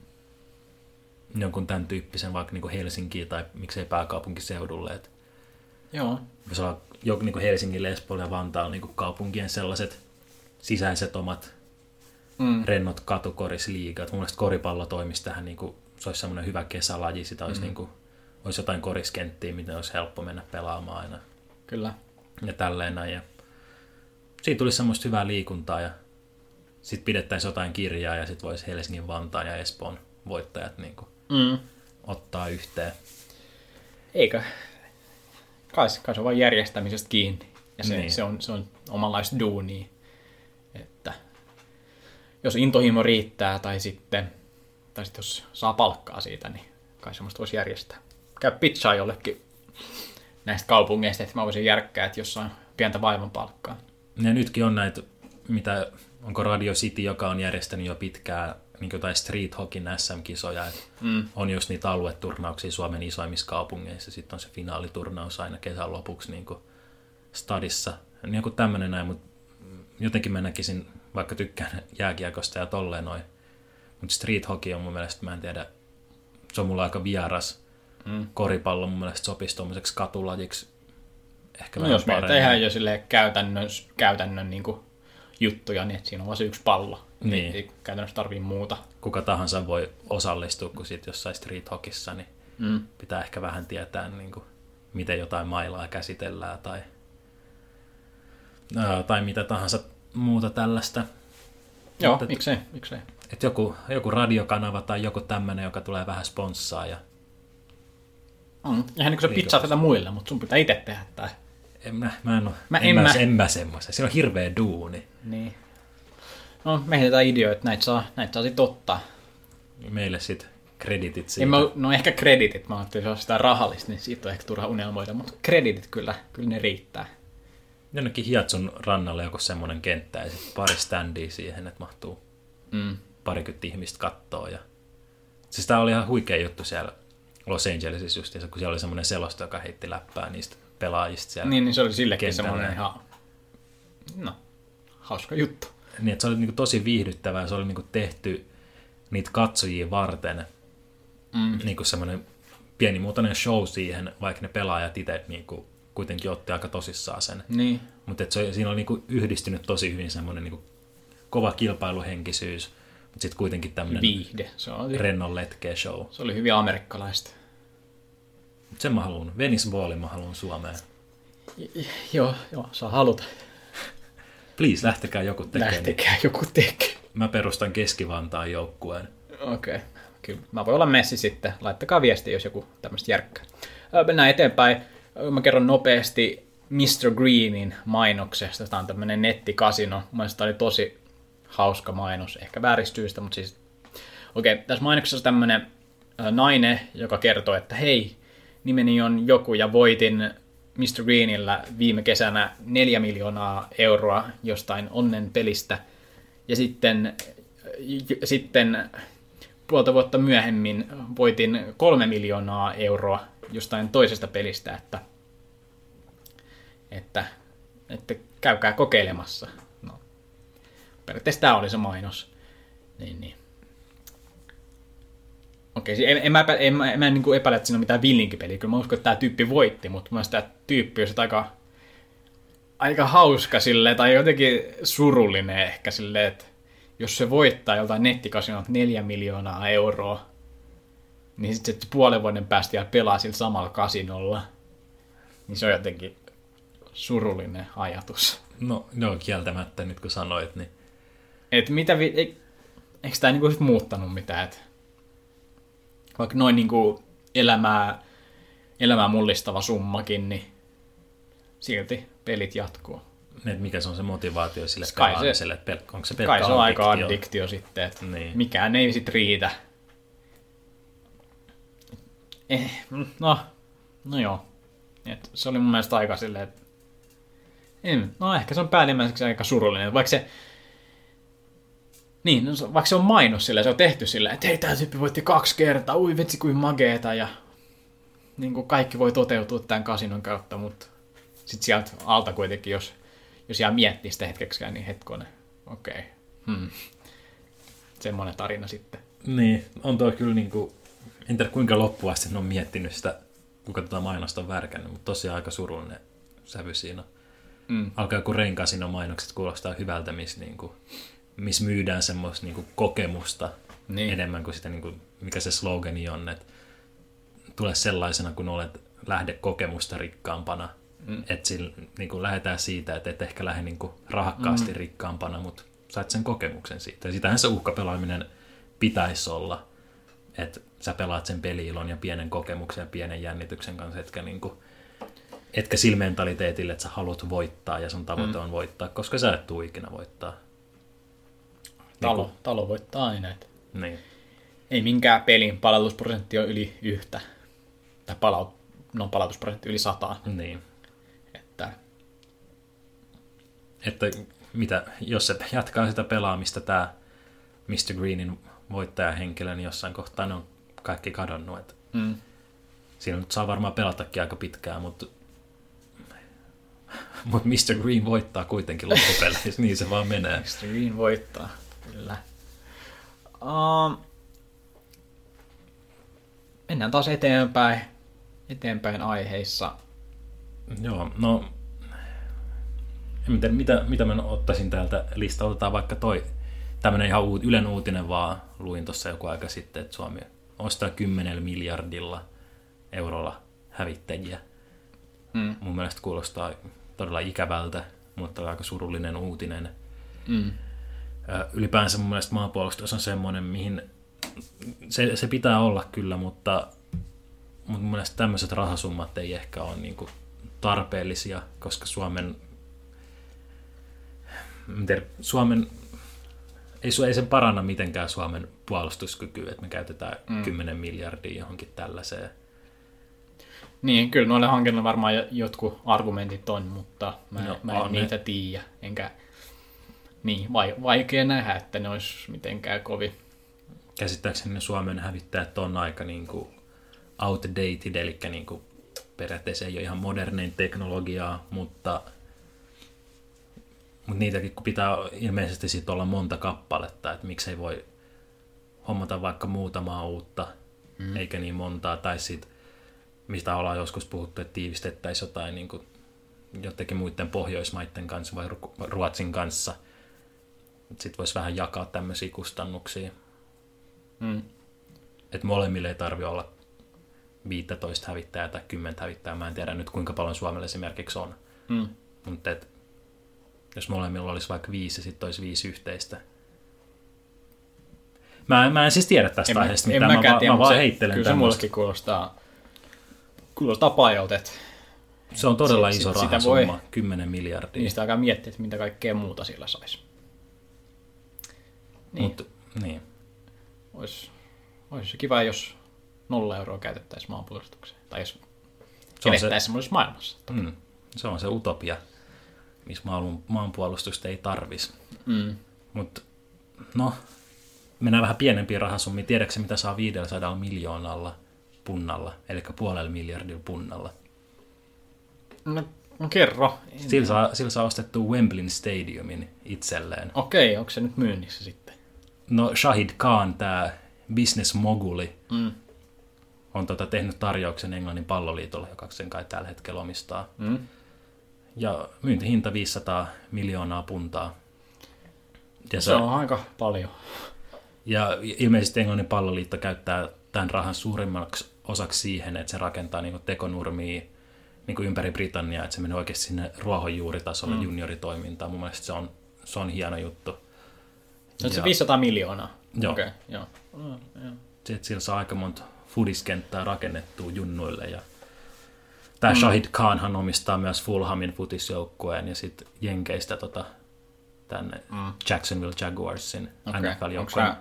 S3: jonkun tämän tyyppisen vaikka niin kuin Helsinkiin tai miksei pääkaupunkiseudulle. Että
S4: Joo.
S3: jos on joku niin kuin Helsingin, Espoo ja Vantaalla niin kuin kaupunkien sellaiset sisäiset omat
S4: Mm.
S3: rennot katukorisliigat. Mun mielestä koripallo toimisi tähän, niin kuin, se olisi semmoinen hyvä kesälaji, sitä olisi, mm. niin kuin, olisi jotain koriskenttiä, miten olisi helppo mennä pelaamaan aina
S4: Kyllä.
S3: ja tälleen näin. Ja siitä tulisi semmoista hyvää liikuntaa ja sitten pidettäisiin jotain kirjaa ja sitten voisi Helsingin, Vantaan ja Espoon voittajat niin kuin,
S4: Mm.
S3: ottaa yhteen.
S4: Eikö? Kai, kai se on vain järjestämisestä kiinni. Ja se,
S3: Niin.
S4: se, on, se on omanlaista duunia. Jos intohimo riittää tai sitten, tai sitten jos saa palkkaa siitä, niin kai semmoista voisi järjestää. Käy pizzaa jollekin näistä kaupungeista, että mä voisin järkkää, että jossain pientä vaivan palkkaa.
S3: Ja nytkin on näitä, mitä, onko Radio City, joka on järjestänyt jo pitkään niin jotain street hockeyn SM-kisoja. että
S4: Mm.
S3: On just niitä alueturnauksia Suomen isoimmissa kaupungeissa. Sitten on se finaaliturnaus aina kesän lopuksi niin kuin stadissa. Niin joku tämmöinen näin, mutta jotenkin mä näkisin, vaikka tykkään jääkiekosta ja tolleen noin. Mutta street hockey on mun mielestä, mä en tiedä, se on mulla aika vieras.
S4: Mm.
S3: Koripallo mun mielestä sopisi tuommoiseksi katulajiksi ehkä
S4: No jos me tehdään jo sille käytännön, käytännön niin kuin juttuja, niin että siinä on vain se yksi pallo.
S3: Niin.
S4: Ei käytännössä tarvii muuta.
S3: kuka tahansa voi osallistua, kun sit jossain street hockeyssa, niin
S4: Mm.
S3: pitää ehkä vähän tietää, niin kuin, miten jotain mailaa käsitellään tai, ää, tai mitä tahansa muuta tällaista.
S4: Joo,
S3: Mutta-
S4: miksei, miksei.
S3: Et joku, joku radiokanava tai joku tämmöinen, joka tulee vähän sponssaa. Ja
S4: Mm. Eihän niin se pizzaa tätä muille, mutta sun pitää itse tehdä tää.
S3: en mä, mä en, oo,
S4: Mä
S3: en,
S4: en
S3: mä,
S4: mä-
S3: en mä semmoisen. Siinä on hirveä duuni.
S4: Niin. No, me heitetään ideoita, näitä saa, näitä saa sit ottaa.
S3: Meille sit kreditit siitä.
S4: En mä, no ehkä kreditit, mä ajattelin, että se on sitä rahallista, niin siitä on ehkä turha unelmoida, mutta kreditit kyllä, kyllä ne riittää.
S3: Jonnekin Hiatsun rannalle joku semmoinen kenttä ja sit pari standia siihen, että mahtuu
S4: Mm.
S3: parikymmentä ihmistä kattoo. Ja... Siis tää oli ihan huikea juttu siellä Los Angelesissa justiinsa, kun siellä oli semmoinen selosta, joka heitti läppää niistä pelaajista siellä.
S4: Niin, niin se oli sillekin semmoinen ihan, no, hauska juttu.
S3: Niin, että se oli niinku tosi viihdyttävää, se oli niinku tehty niitä katsojia varten.
S4: Mm.
S3: Niinku semmoinen pienimuotoinen show siihen, vaikka ne pelaajat itse niinku kuitenkin otti aika tosissaan sen.
S4: Niin,
S3: Mutta se, siinä oli niinku yhdistynyt tosi hyvin semmoinen niinku kova kilpailuhenkisyys, mutta sitten kuitenkin tämmöinen
S4: viihde. Se oli,
S3: rennon letkeä show.
S4: se oli hyvin amerikkalaista.
S3: Mut sen mä haluan, Venice Ballin mä haluan Suomeen.
S4: Joo, joo, saa haluta.
S3: Please, lähtekää joku tekemään.
S4: Lähtekää joku tekee.
S3: Mä perustan Keski-Vantaan joukkueen.
S4: Okei, okay. kyllä. Mä voin olla messi sitten. Laittakaa viesti, jos joku tämmöistä järkkää. Mennään eteenpäin. Mä kerron nopeasti Mr. Greenin mainoksesta. Tämä on tämmöinen nettikasino. Mun mielestä tää oli tosi hauska mainos. Ehkä vääristyistä, mutta siis... Okei, okay, tässä mainoksessa tämmöinen nainen, joka kertoo, että hei, nimeni on joku ja voitin Mr. Greenillä viime kesänä 4 miljoonaa euroa jostain onnen pelistä. Ja sitten, j- sitten puolta vuotta myöhemmin voitin kolme miljoonaa euroa jostain toisesta pelistä, että, että, että käykää kokeilemassa. No, periaatteessa tämä oli se mainos. Niin, niin. Okei, siis en, en, mä, en, mä, en mä niin kuin epäile, että siinä on mitään villinkipeliä. Kyllä mä uskon, että tämä tyyppi voitti, mutta mä tämä tyyppi on aika, aika hauska sille tai jotenkin surullinen ehkä silleen, että jos se voittaa joltain nettikasinolta neljä miljoonaa euroa, niin sitten puolen vuoden päästä vielä pelaa sillä samalla kasinolla. Niin se on jotenkin surullinen ajatus.
S3: No, joo, kieltämättä nyt kun sanoit, niin
S4: Et mitä vi- e- eikö tämä niinku sit muuttanut mitään? Et vaikka noin niinku elämää, elämää mullistava summakin, niin silti pelit jatkuu.
S3: että mikä se on se motivaatio sille
S4: se-
S3: pelaamiselle, että pel- onko se pelkkä
S4: Kai se on aika
S3: addiktio?
S4: addiktio sitten, että
S3: Niin.
S4: mikään ei sit riitä. Eh, no, no joo. Et se oli mun mielestä aika silleen, että en, no ehkä se on päällimmäiseksi aika surullinen, vaikka se niin, no, vaikka se on mainos sillä, se on tehty sillä, että hei, tää tyyppi voitti kaksi kertaa, ui vitsi kuin mageeta, ja niin kuin kaikki voi toteutua tämän kasinon kautta, mutta sitten sieltä alta kuitenkin, jos, jos jää miettiä sitä hetkeksikään, niin hetkonen, okei, okay. hmm. semmoinen tarina sitten.
S3: Niin, on tuo kyllä niinku, en tiedä kuinka loppuun asti on miettinyt sitä, kuka tätä mainosta on värkännyt, mutta tosiaan aika surullinen sävy siinä.
S4: Mm.
S3: Alkaa kun Renkasino mainokset kuulostaa hyvältä, missä niinku, miss myydään semmoista niinku kokemusta
S4: Niin.
S3: enemmän kuin sitä, niinku, mikä se slogani on, että tule sellaisena, kun olet, lähde kokemusta rikkaampana. Mm. Että niinku, lähdetään siitä, että et ehkä lähde niinku, rahakkaasti mm. rikkaampana, mutta sait sen kokemuksen siitä. Ja sitähän se uhkapelaaminen pitäisi olla, että sä pelaat sen peliilon ja pienen kokemuksen ja pienen jännityksen kanssa, etkä, niinku, etkä sillä mentaliteetillä, että sä haluat voittaa ja sun tavoite mm. on voittaa, koska sä et tuu ikinä voittaa.
S4: Talo, talo voittaa aina. Et
S3: Niin.
S4: ei minkään pelin palautusprosentti ole yli yhtä. Tai palaut, no, palautusprosentti yli sataa.
S3: niin.
S4: Että
S3: että mitä, jos se jatkaa sitä pelaamista, tämä Mr. Greenin voittajahenkilö, niin jossain kohtaa ne on kaikki kadonnut. Että
S4: mm,
S3: siinä nyt saa varmaan pelatakin aika pitkään, mutta, mutta Mr. Green voittaa kuitenkin loppupeleissä, niin se vaan menee.
S4: Mr. Green voittaa, kyllä. Um, mennään taas eteenpäin, eteenpäin aiheissa.
S3: Joo, no en tiedä, mitä, mitä mä ottaisin täältä listalta. Otetaan vaikka toi tämmöinen ihan uut, Ylen uutinen vaan, luin tuossa joku aika sitten, että Suomi ostaa 10 miljardilla eurolla hävittäjiä.
S4: Mm.
S3: Mun mielestä kuulostaa todella ikävältä, mutta aika surullinen uutinen.
S4: Mm.
S3: Ylipäänsä mun mielestä maanpuolustus on semmoinen, mihin se, se pitää olla kyllä, mutta, mutta mun mielestä tämmöiset rahasummat ei ehkä ole niin kuin tarpeellisia, koska Suomen, en tiedä, Suomen ei, su- ei se paranna mitenkään Suomen puolustuskykyä, että me käytetään mm. 10 miljardia johonkin tällaiseen.
S4: Niin, kyllä noille hankinnoille varmaan jo- jotkut argumentit on, mutta mä,
S3: No,
S4: mä en
S3: on ne.
S4: niitä tiedä. Enkä, niin, vai, vaikea nähdä, että ne olisi mitenkään kovin.
S3: käsittääkseni Suomen hävittäjät on aika niin kuin outdated, eli niin kuin periaatteessa ei ole ihan modernein teknologiaa, mutta, mutta niitäkin kun pitää ilmeisesti sit olla monta kappaletta, että miksei voi hommata vaikka muutamaa uutta, mm. eikä niin montaa, tai sitten mistä ollaan joskus puhuttu, että tiivistettäisiin jotain niin kuin jotenkin muiden Pohjoismaiden kanssa vai Ru- Ruotsin kanssa. Sitten voisi vähän jakaa tämmöisiä kustannuksia.
S4: Mm.
S3: Että molemmille ei tarvi olla 15 hävittäjää tai 10 hävittäjää. Mä en tiedä nyt kuinka paljon Suomella esimerkiksi on.
S4: Mm.
S3: Mutta et, jos molemmilla olisi vaikka viisi ja sitten olisi viisi yhteistä. Mä, mä en siis tiedä tästä
S4: En,
S3: aiheesta
S4: en
S3: mitään, mä,
S4: mäkään
S3: vaan-
S4: tiedä,
S3: mä
S4: mutta
S3: vaan
S4: se-
S3: heittelen
S4: Kyllä se mullekin kuulostaa, kuulostaa pajalta, että
S3: Se on todella iso
S4: si- sitä
S3: rahasumma,
S4: voi-
S3: 10 miljardia.
S4: niistä alkaa miettiä, että mitä kaikkea muuta sillä saisi. Niin,
S3: Mut, niin.
S4: olisi, olisi kiva, jos nolla euroa käytettäisiin maanpuolustukseen. Tai jos
S3: Se on, se,
S4: semmoisessa maailmassa.
S3: mm, se on se utopia, missä maan, maanpuolustusta ei tarvis.
S4: Mm.
S3: Mutta no, mennään vähän pienempiin rahasummiin. Tiedätkö mitä saa 500 miljoonalla punnalla, eli puolella miljardilla punnalla?
S4: No, no kerro.
S3: Sillä saa, sillä saa ostettua Wembleyn Stadiumin itselleen.
S4: Okei, onko se nyt myynnissä sitten?
S3: No Shahid Khan, tämä business moguli,
S4: Mm.
S3: on tota tehnyt tarjouksen Englannin palloliitolle, joka sen kai tällä hetkellä omistaa.
S4: Mm.
S3: Ja myyntihinta 500 miljoonaa puntaa. Ja,
S4: Se on aika paljon.
S3: ja ilmeisesti Englannin palloliitto käyttää tämän rahan suurimmaksi osaksi siihen, että se rakentaa niin tekonurmia niin ympäri Britanniaa, että se menee oikeasti sinne ruohonjuuritasolle mm. junioritoimintaan. Mun mielestä se on, se on hieno juttu.
S4: Se
S3: Ja-
S4: 500 miljoonaa.
S3: Joo.
S4: Okei, joo. No, joo.
S3: Sitten sillä saa aika monta fudiskenttää rakennettua junnuille ja Tämä mm. Shahid Khanhan omistaa myös Fulhamin futisjoukkueen ja sitten Jenkeistä tota, tänne mm. Jacksonville Jaguarsin
S4: onko
S3: NFL-joukkueen.
S4: sä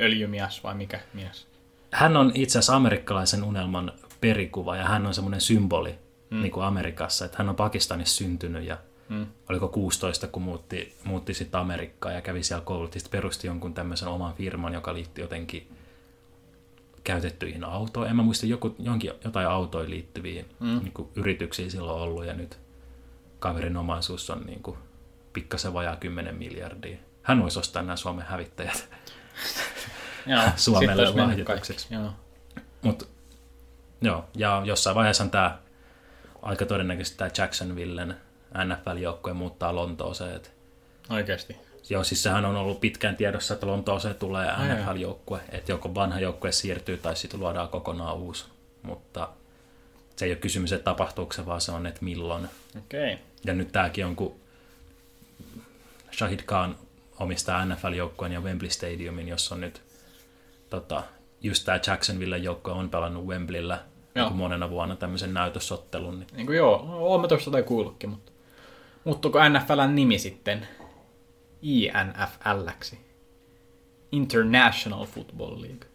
S4: öljymies vai mikä mies?
S3: Hän on itse asiassa amerikkalaisen unelman perikuva ja hän on semmoinen symboli mm. niin kuin Amerikassa, että hän on Pakistanissa syntynyt ja mm. oliko 16, kun muutti, muutti sitten Amerikkaan ja kävi siellä koulut ja sitten perusti jonkun tämmöisen oman firman, joka liittyi jotenkin käytettyihin autoihin. En mä muista, joku, jonkin, jotain autoihin liittyviin mm. niin kuin yrityksiä silloin ollut ja nyt kaverin omaisuus on niin kuin pikkasen vajaa 10 miljardia. Hän voisi ostaa nämä Suomen hävittäjät.
S4: Joo,
S3: Suomelle lahjoitukseksi.
S4: Joo.
S3: Mut, joo, ja jossain vaiheessa tämä aika todennäköisesti tämä Jacksonvillen NFL-joukkue muuttaa Lontooseen. Et,
S4: Oikeasti.
S3: joo, siis sehän on ollut pitkään tiedossa, että Lontooseen tulee. NFL-joukkue, että joko vanha joukkue siirtyy tai sitten luodaan kokonaan uusi. Mutta se ei ole kysymys, että tapahtuuko se, vaan se on, että milloin.
S4: Okei.
S3: Ja nyt tämäkin on, kun Shahid Khan omistaa NFL-joukkueen ja Wembley Stadiumin, jossa on nyt tota, just tämä Jacksonville joukkue on pelannut Wembleyllä
S4: Joo.
S3: niin monena vuonna tämmöisen näytösottelun. Niin
S4: Niin kuin joo, oon mä tuosta jotain kuullutkin, mutta muuttuuko NFLn nimi sitten INFLksi? International Football League.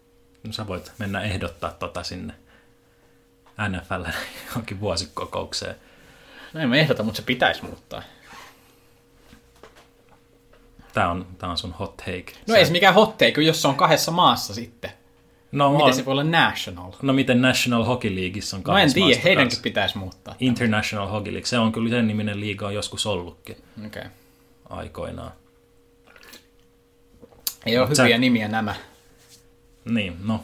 S3: no, sä voit mennä ehdottaa tota sinne NFL johonkin vuosikokoukseen.
S4: No en mä ehdota, mutta se pitäisi muuttaa.
S3: Tämä on, tää on sun hot take.
S4: No
S3: Sä-
S4: ei se mikään hot take, jos se on kahdessa maassa sitten.
S3: no,
S4: Miten
S3: on,
S4: se voi olla national?
S3: no miten National Hockey Leagueissa on
S4: No en
S3: kahdessa
S4: tiedä,
S3: maassa
S4: heidänkin
S3: kanssa.
S4: pitäisi muuttaa.
S3: International Hockey League, se on kyllä sen niminen liiga on joskus ollutkin
S4: Okei. Okay.
S3: aikoinaan.
S4: Ei ole
S3: sä-
S4: hyviä nimiä nämä.
S3: Niin, no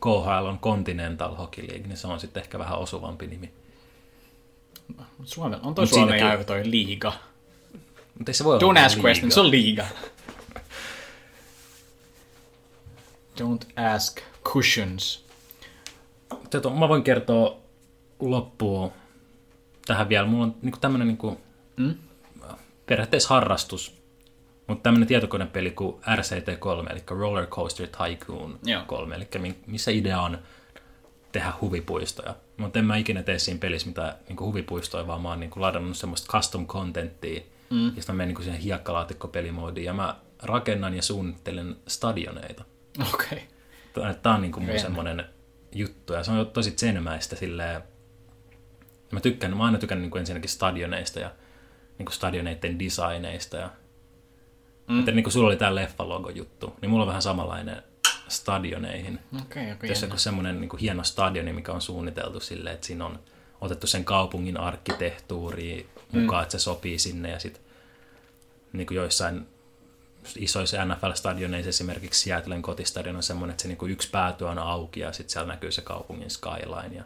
S3: KHL on Continental Hockey League, niin se on sitten ehkä vähän osuvampi nimi.
S4: Suomen, on toi
S3: Mut
S4: Suomen
S3: siinäkin-
S4: toi liiga.
S3: Mutta ei se voi olla
S4: Don't
S3: mikään
S4: ask
S3: liiga.
S4: questions, se on liiga. Don't ask cushions.
S3: Tätä, mä voin kertoa loppuun tähän vielä. Mulla on niinku tämmönen niinku,
S4: Mm?
S3: periaatteessa harrastus, mutta tämmönen tietokonepeli kuin RCT3, eli Roller Coaster Tycoon
S4: Joo.
S3: 3, eli mi- missä idea on tehdä huvipuistoja. Mutta en mä ikinä tee siinä pelissä mitään niinku huvipuistoja, vaan mä oon niinku ladannut semmoista custom contenttia, mm. ja sitten mä menen niinku siihen hiekkalaatikko-pelimoodiin, ja mä rakennan ja suunnittelen stadioneita.
S4: Okei.
S3: Tämä on niinku mun
S4: Jännä.
S3: semmoinen juttu, ja se on tosi tsenmäistä silleen. Mä tykkään, mä aina tykännyt niinku ensinnäkin stadioneista ja niinku stadioneiden designeista. Ja, mm. Mutta niinku sulla oli tää leffalogo juttu, niin mulla on vähän samanlainen stadioneihin.
S4: Okei, okei.
S3: Jos on semmoinen niinku hieno stadioni, mikä on suunniteltu silleen, että siinä on otettu sen kaupungin arkkitehtuuri mukaan, mm. että se sopii sinne ja sitten niin kuin joissain isoissa NFL-stadioneissa esimerkiksi Seattlen kotistadion on semmoinen, että se niin kuin yksi pääty on auki ja sitten siellä näkyy se kaupungin skyline ja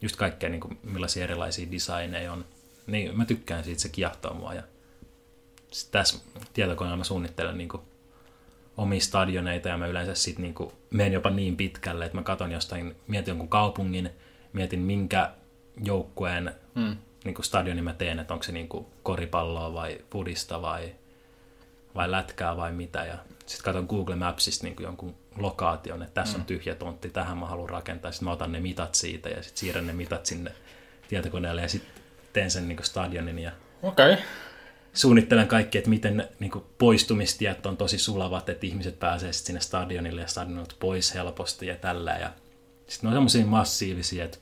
S3: just kaikkea niin kuin, millaisia erilaisia designeja on. Niin mä tykkään siitä, se kiehtoo mua ja sit tässä tietokoneella mä suunnittelen niin kuin omia stadioneita ja mä yleensä sitten niin menen jopa niin pitkälle, että mä katon jostain, mietin jonkun kaupungin, mietin minkä joukkueen
S4: Mm.
S3: Niin kuin stadioni mä teen, että onko se niin kuin koripalloa vai fudista vai, vai lätkää vai mitä. Ja sitten katson Google Mapsista niin kuin jonkun lokaation, että tässä mm. on tyhjä tontti, tähän mä haluan rakentaa. Sitten mä otan ne mitat siitä ja sitten siirrän ne mitat sinne tietokoneelle ja sitten teen sen niin kuin stadionin ja
S4: Okei. Okay.
S3: suunnittelen kaikki, että miten niin kuin poistumistiet on tosi sulavat, että ihmiset pääsee sinne stadionille ja stadionilta pois helposti ja tällä. Ja sitten ne on semmoisia massiivisia, että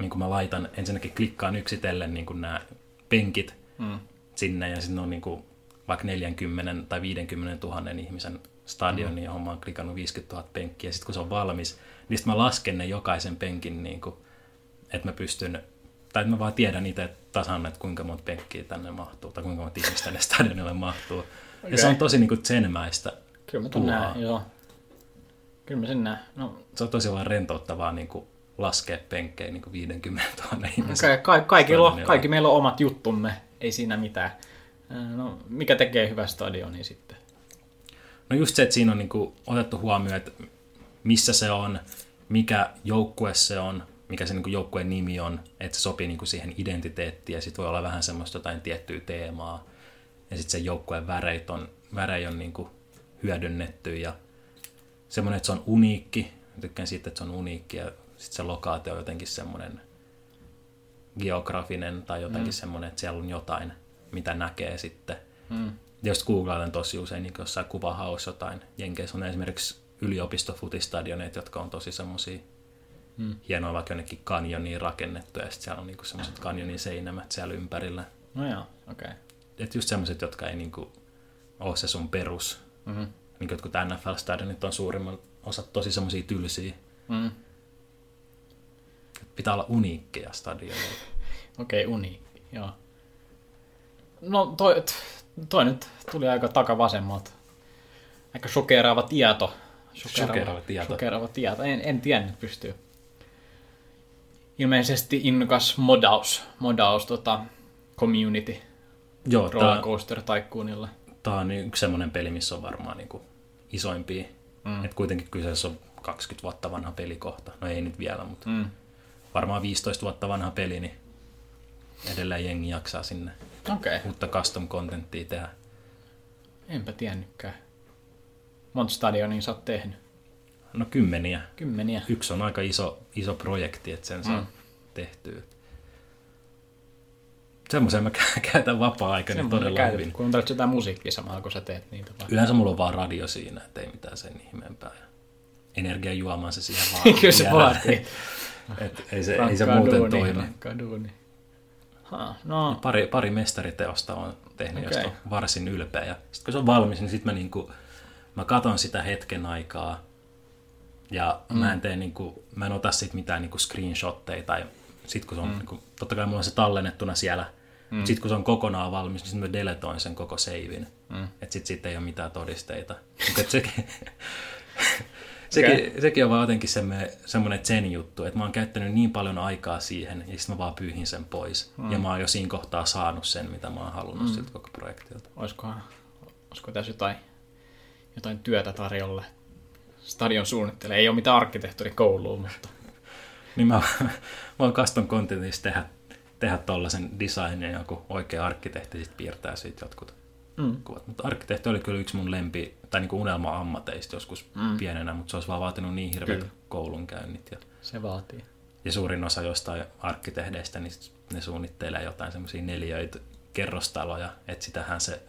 S3: niin kuin mä laitan, ensinnäkin klikkaan yksitellen niin kuin nämä penkit
S4: Mm.
S3: sinne ja sitten on niin kuin vaikka 40 tai 50 000 ihmisen stadioni, johon mä oon klikannut 50 000 penkkiä. Ja sitten kun se on valmis, niin sitten mä lasken ne jokaisen penkin, niin kuin, että mä pystyn, tai että mä vaan tiedän itse tasan, että kuinka monta penkkiä tänne mahtuu, tai kuinka monta ihmistä tänne stadionille mahtuu. Okay. Ja se on tosi niin kuin tsenmäistä.
S4: Kyllä mä
S3: puuhaa.
S4: näen, joo. Kyllä mä sen näen. No,
S3: Se on tosi vaan rentouttavaa niin kuin laskea penkkejä niin kuin 50 000 ihmisen.
S4: okay, ka- kaikilla on,
S3: stadionilla.
S4: kaikki meillä on omat juttumme, ei siinä mitään. No, mikä tekee hyvä stadioni sitten?
S3: No just se, että siinä on niin kuin otettu huomioon, että missä se on, mikä joukkue se on, mikä se niin kuin joukkueen nimi on, että se sopii niin kuin siihen identiteettiin ja sitten voi olla vähän semmoista jotain tiettyä teemaa. Ja sitten se joukkueen väreit on, värejä on niin kuin hyödynnetty ja semmoinen, että se on uniikki. Mä tykkään siitä, että se on uniikki ja sitten se lokaatio on jotenkin semmoinen geografinen tai jotenkin mm. semmoinen, että siellä on jotain, mitä näkee sitten. Mm. Jos googlailen tosi usein, niin jossain kuvahaussa jotain. Jenkeissä on esimerkiksi yliopistofutistadioneet, jotka on tosi semmoisia mm. hienoa vaikka jonnekin kanjoniin rakennettu, ja sitten siellä on niinku semmoiset kanjonin seinämät siellä ympärillä.
S4: No joo, okei. Okay.
S3: Että just semmoiset, jotka ei niinku ole se sun perus.
S4: Mm-hmm.
S3: Niin jotkut NFL-stadionit on suurimman osa tosi semmoisia tylsiä.
S4: Mm.
S3: Pitää olla uniikkeja stadioneita.
S4: Okei, okay, uni, joo. No toi, toi nyt tuli aika takavasemmalta. Aika shokeraava tieto.
S3: Shokeraava tieto.
S4: Shokeraava tieto. En, en tiennyt pystyy. Ilmeisesti innokas modaus, modaus tota, community
S3: Joo,
S4: rollercoaster tycoonilla.
S3: tää on yksi semmoinen peli, missä on varmaan niinku isoimpia. Mm. Et kuitenkin kyseessä on 20 vuotta vanha peli kohta. No ei nyt vielä, mutta
S4: Mm.
S3: Varmaan 15 vuotta vanha peli, niin edelleen jengi jaksaa sinne
S4: Okei, okay.
S3: uutta custom contenttia tehdä.
S4: enpä tiennytkään. Monta stadionia sä oot tehnyt?
S3: No kymmeniä.
S4: Kymmeniä.
S3: Yksi on aika iso, iso projekti, että sen saa
S4: Mm.
S3: tehtyä. Semmoisen mä kä- käytän vapaa-aikani
S4: Semmoinen
S3: todella
S4: käytät,
S3: hyvin.
S4: Kuuntelet sitä musiikkia samalla, kun sä teet niitä vai?
S3: Yleensä mulla on vaan radio siinä, että ei mitään sen ihmeempää. Energiajuomaan se siihen vaan.
S4: Kyllä se vaatii.
S3: Et ei, se, ei se muuten toimi.
S4: duunia. Ha, no,
S3: Pari, pari mestariteosta on tehnyt,
S4: Okei.
S3: josta on varsin ylpeä. Ja sitten kun se on valmis, niin sitten mä, niinku, mä katon sitä hetken aikaa. Ja mm. mä en tee niinku, mä en ota sit mitään niinku screenshotteja tai sit kun se on, mm. niinku, totta kai mulla on se tallennettuna siellä, mm. sit kun se on kokonaan valmis, niin sit mä deletoin sen koko savein. Mm. Että sit siitä ei ole mitään todisteita. Mut et sekin,
S4: Okei.
S3: sekin on vaan jotenkin semmoinen, zen juttu, että mä oon käyttänyt niin paljon aikaa siihen, ja sitten mä vaan pyyhin sen pois. Mm. Ja mä oon jo siinä kohtaa saanut sen, mitä mä oon halunnut mm. siltä koko projektilta.
S4: olisikohan, olisiko tässä jotain, jotain työtä tarjolla? Stadion suunnittelee. Ei ole mitään arkkitehtuurikoulua, mutta
S3: Niin mä, mä oon custom contentissa tehdä, tehdä tollasen designin, ja joku oikea arkkitehti sit piirtää siitä jotkut
S4: Mm.
S3: kuvat. Mutta arkkitehti oli kyllä yksi mun lempi, tai niinku unelma-ammateista joskus mm. pienenä, mutta se olisi vaan vaatinut niin hirveät
S4: Kyllä.
S3: koulunkäynnit. Ja,
S4: se vaatii.
S3: ja suurin osa jostain arkkitehdeistä, niin ne suunnittelee jotain semmoisia neliöitä kerrostaloja, että sitähän se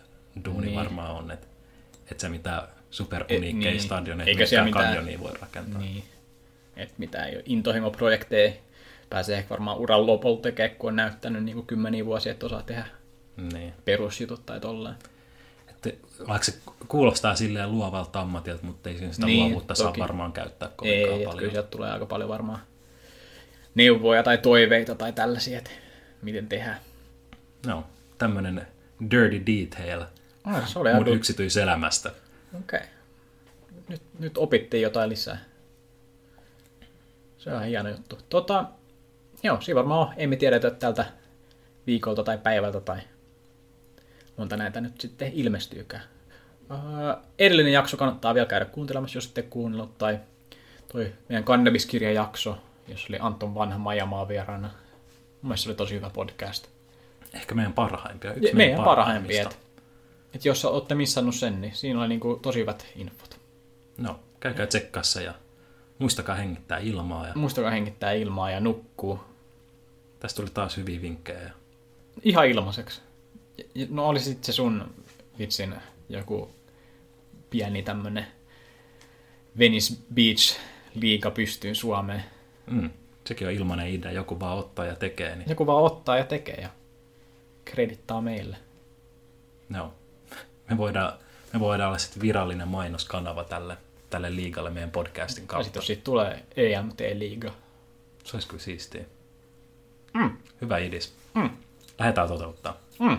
S3: duuni
S4: Niin.
S3: niin. varmaan on, että et se mitään superuniikkeja
S4: E,
S3: niin.
S4: niin.
S3: stadioneita,
S4: Eikä
S3: mitään
S4: mitään-
S3: kanjonia voi rakentaa. Niin.
S4: Niin. Että mitään intohimoprojekteja. Pääsee ehkä varmaan uran lopulta tekemään, kun on näyttänyt niin kuin kymmeniä vuosia, että osaa tehdä
S3: niin.
S4: perusjutut tai tolleen.
S3: Että vaikka se kuulostaa silleen luovalta ammatilta, mutta ei siinä sitä
S4: Niin,
S3: luovuutta saa
S4: toki.
S3: varmaan käyttää
S4: Ei,
S3: kovinkaan
S4: kyllä
S3: paljon.
S4: sieltä tulee aika paljon varmaan neuvoja tai toiveita tai tällaisia, että miten tehdään.
S3: No, tämmönen dirty detail
S4: Ah, se oli
S3: mun
S4: aika...
S3: yksityiselämästä.
S4: Okei. Okay. Nyt, nyt opittiin jotain lisää. Se on hieno juttu. Tota, joo, siinä varmaan on. Ei me tiedetä tältä viikolta tai päivältä tai monta näitä nyt sitten ilmestyykään. Uh, edellinen jakso kannattaa vielä käydä kuuntelemassa, jos ette kuunnellut, tai toi meidän kannabiskirjajakso, jos oli Anton Vanha Majamaa vieraana. Mun mielestä se oli tosi hyvä podcast.
S3: Ehkä meidän parhaimpia. Yksi
S4: Ja meidän parhaimpia. Et, et jos olette missannut sen, niin siinä oli niinku tosi hyvät infot.
S3: No, käykää tsekkaassa ja muistakaa hengittää ilmaa. Ja
S4: Muistakaa hengittää ilmaa ja nukkuu.
S3: tästä tuli taas hyviä vinkkejä.
S4: Ihan ilmaiseksi. Ja- ja- No oli sitten se sun vitsin joku pieni tämmönen Venice Beach liiga pystyyn Suomeen.
S3: mm, sekin on ilmainen idea. Joku vaan ottaa ja tekee. Niin,
S4: Joku vaan ottaa ja tekee ja kredittaa meille.
S3: no, me, voidaan, me voidaan olla sitten virallinen mainoskanava tälle, tälle liigalle meidän podcastin
S4: Ja
S3: kautta.
S4: sitten jos siitä tulee EMT-liiga.
S3: Se olisi kyllä siistiä.
S4: Mm.
S3: Hyvä idis.
S4: Mm.
S3: Lähdetään toteuttaa.
S4: Mm.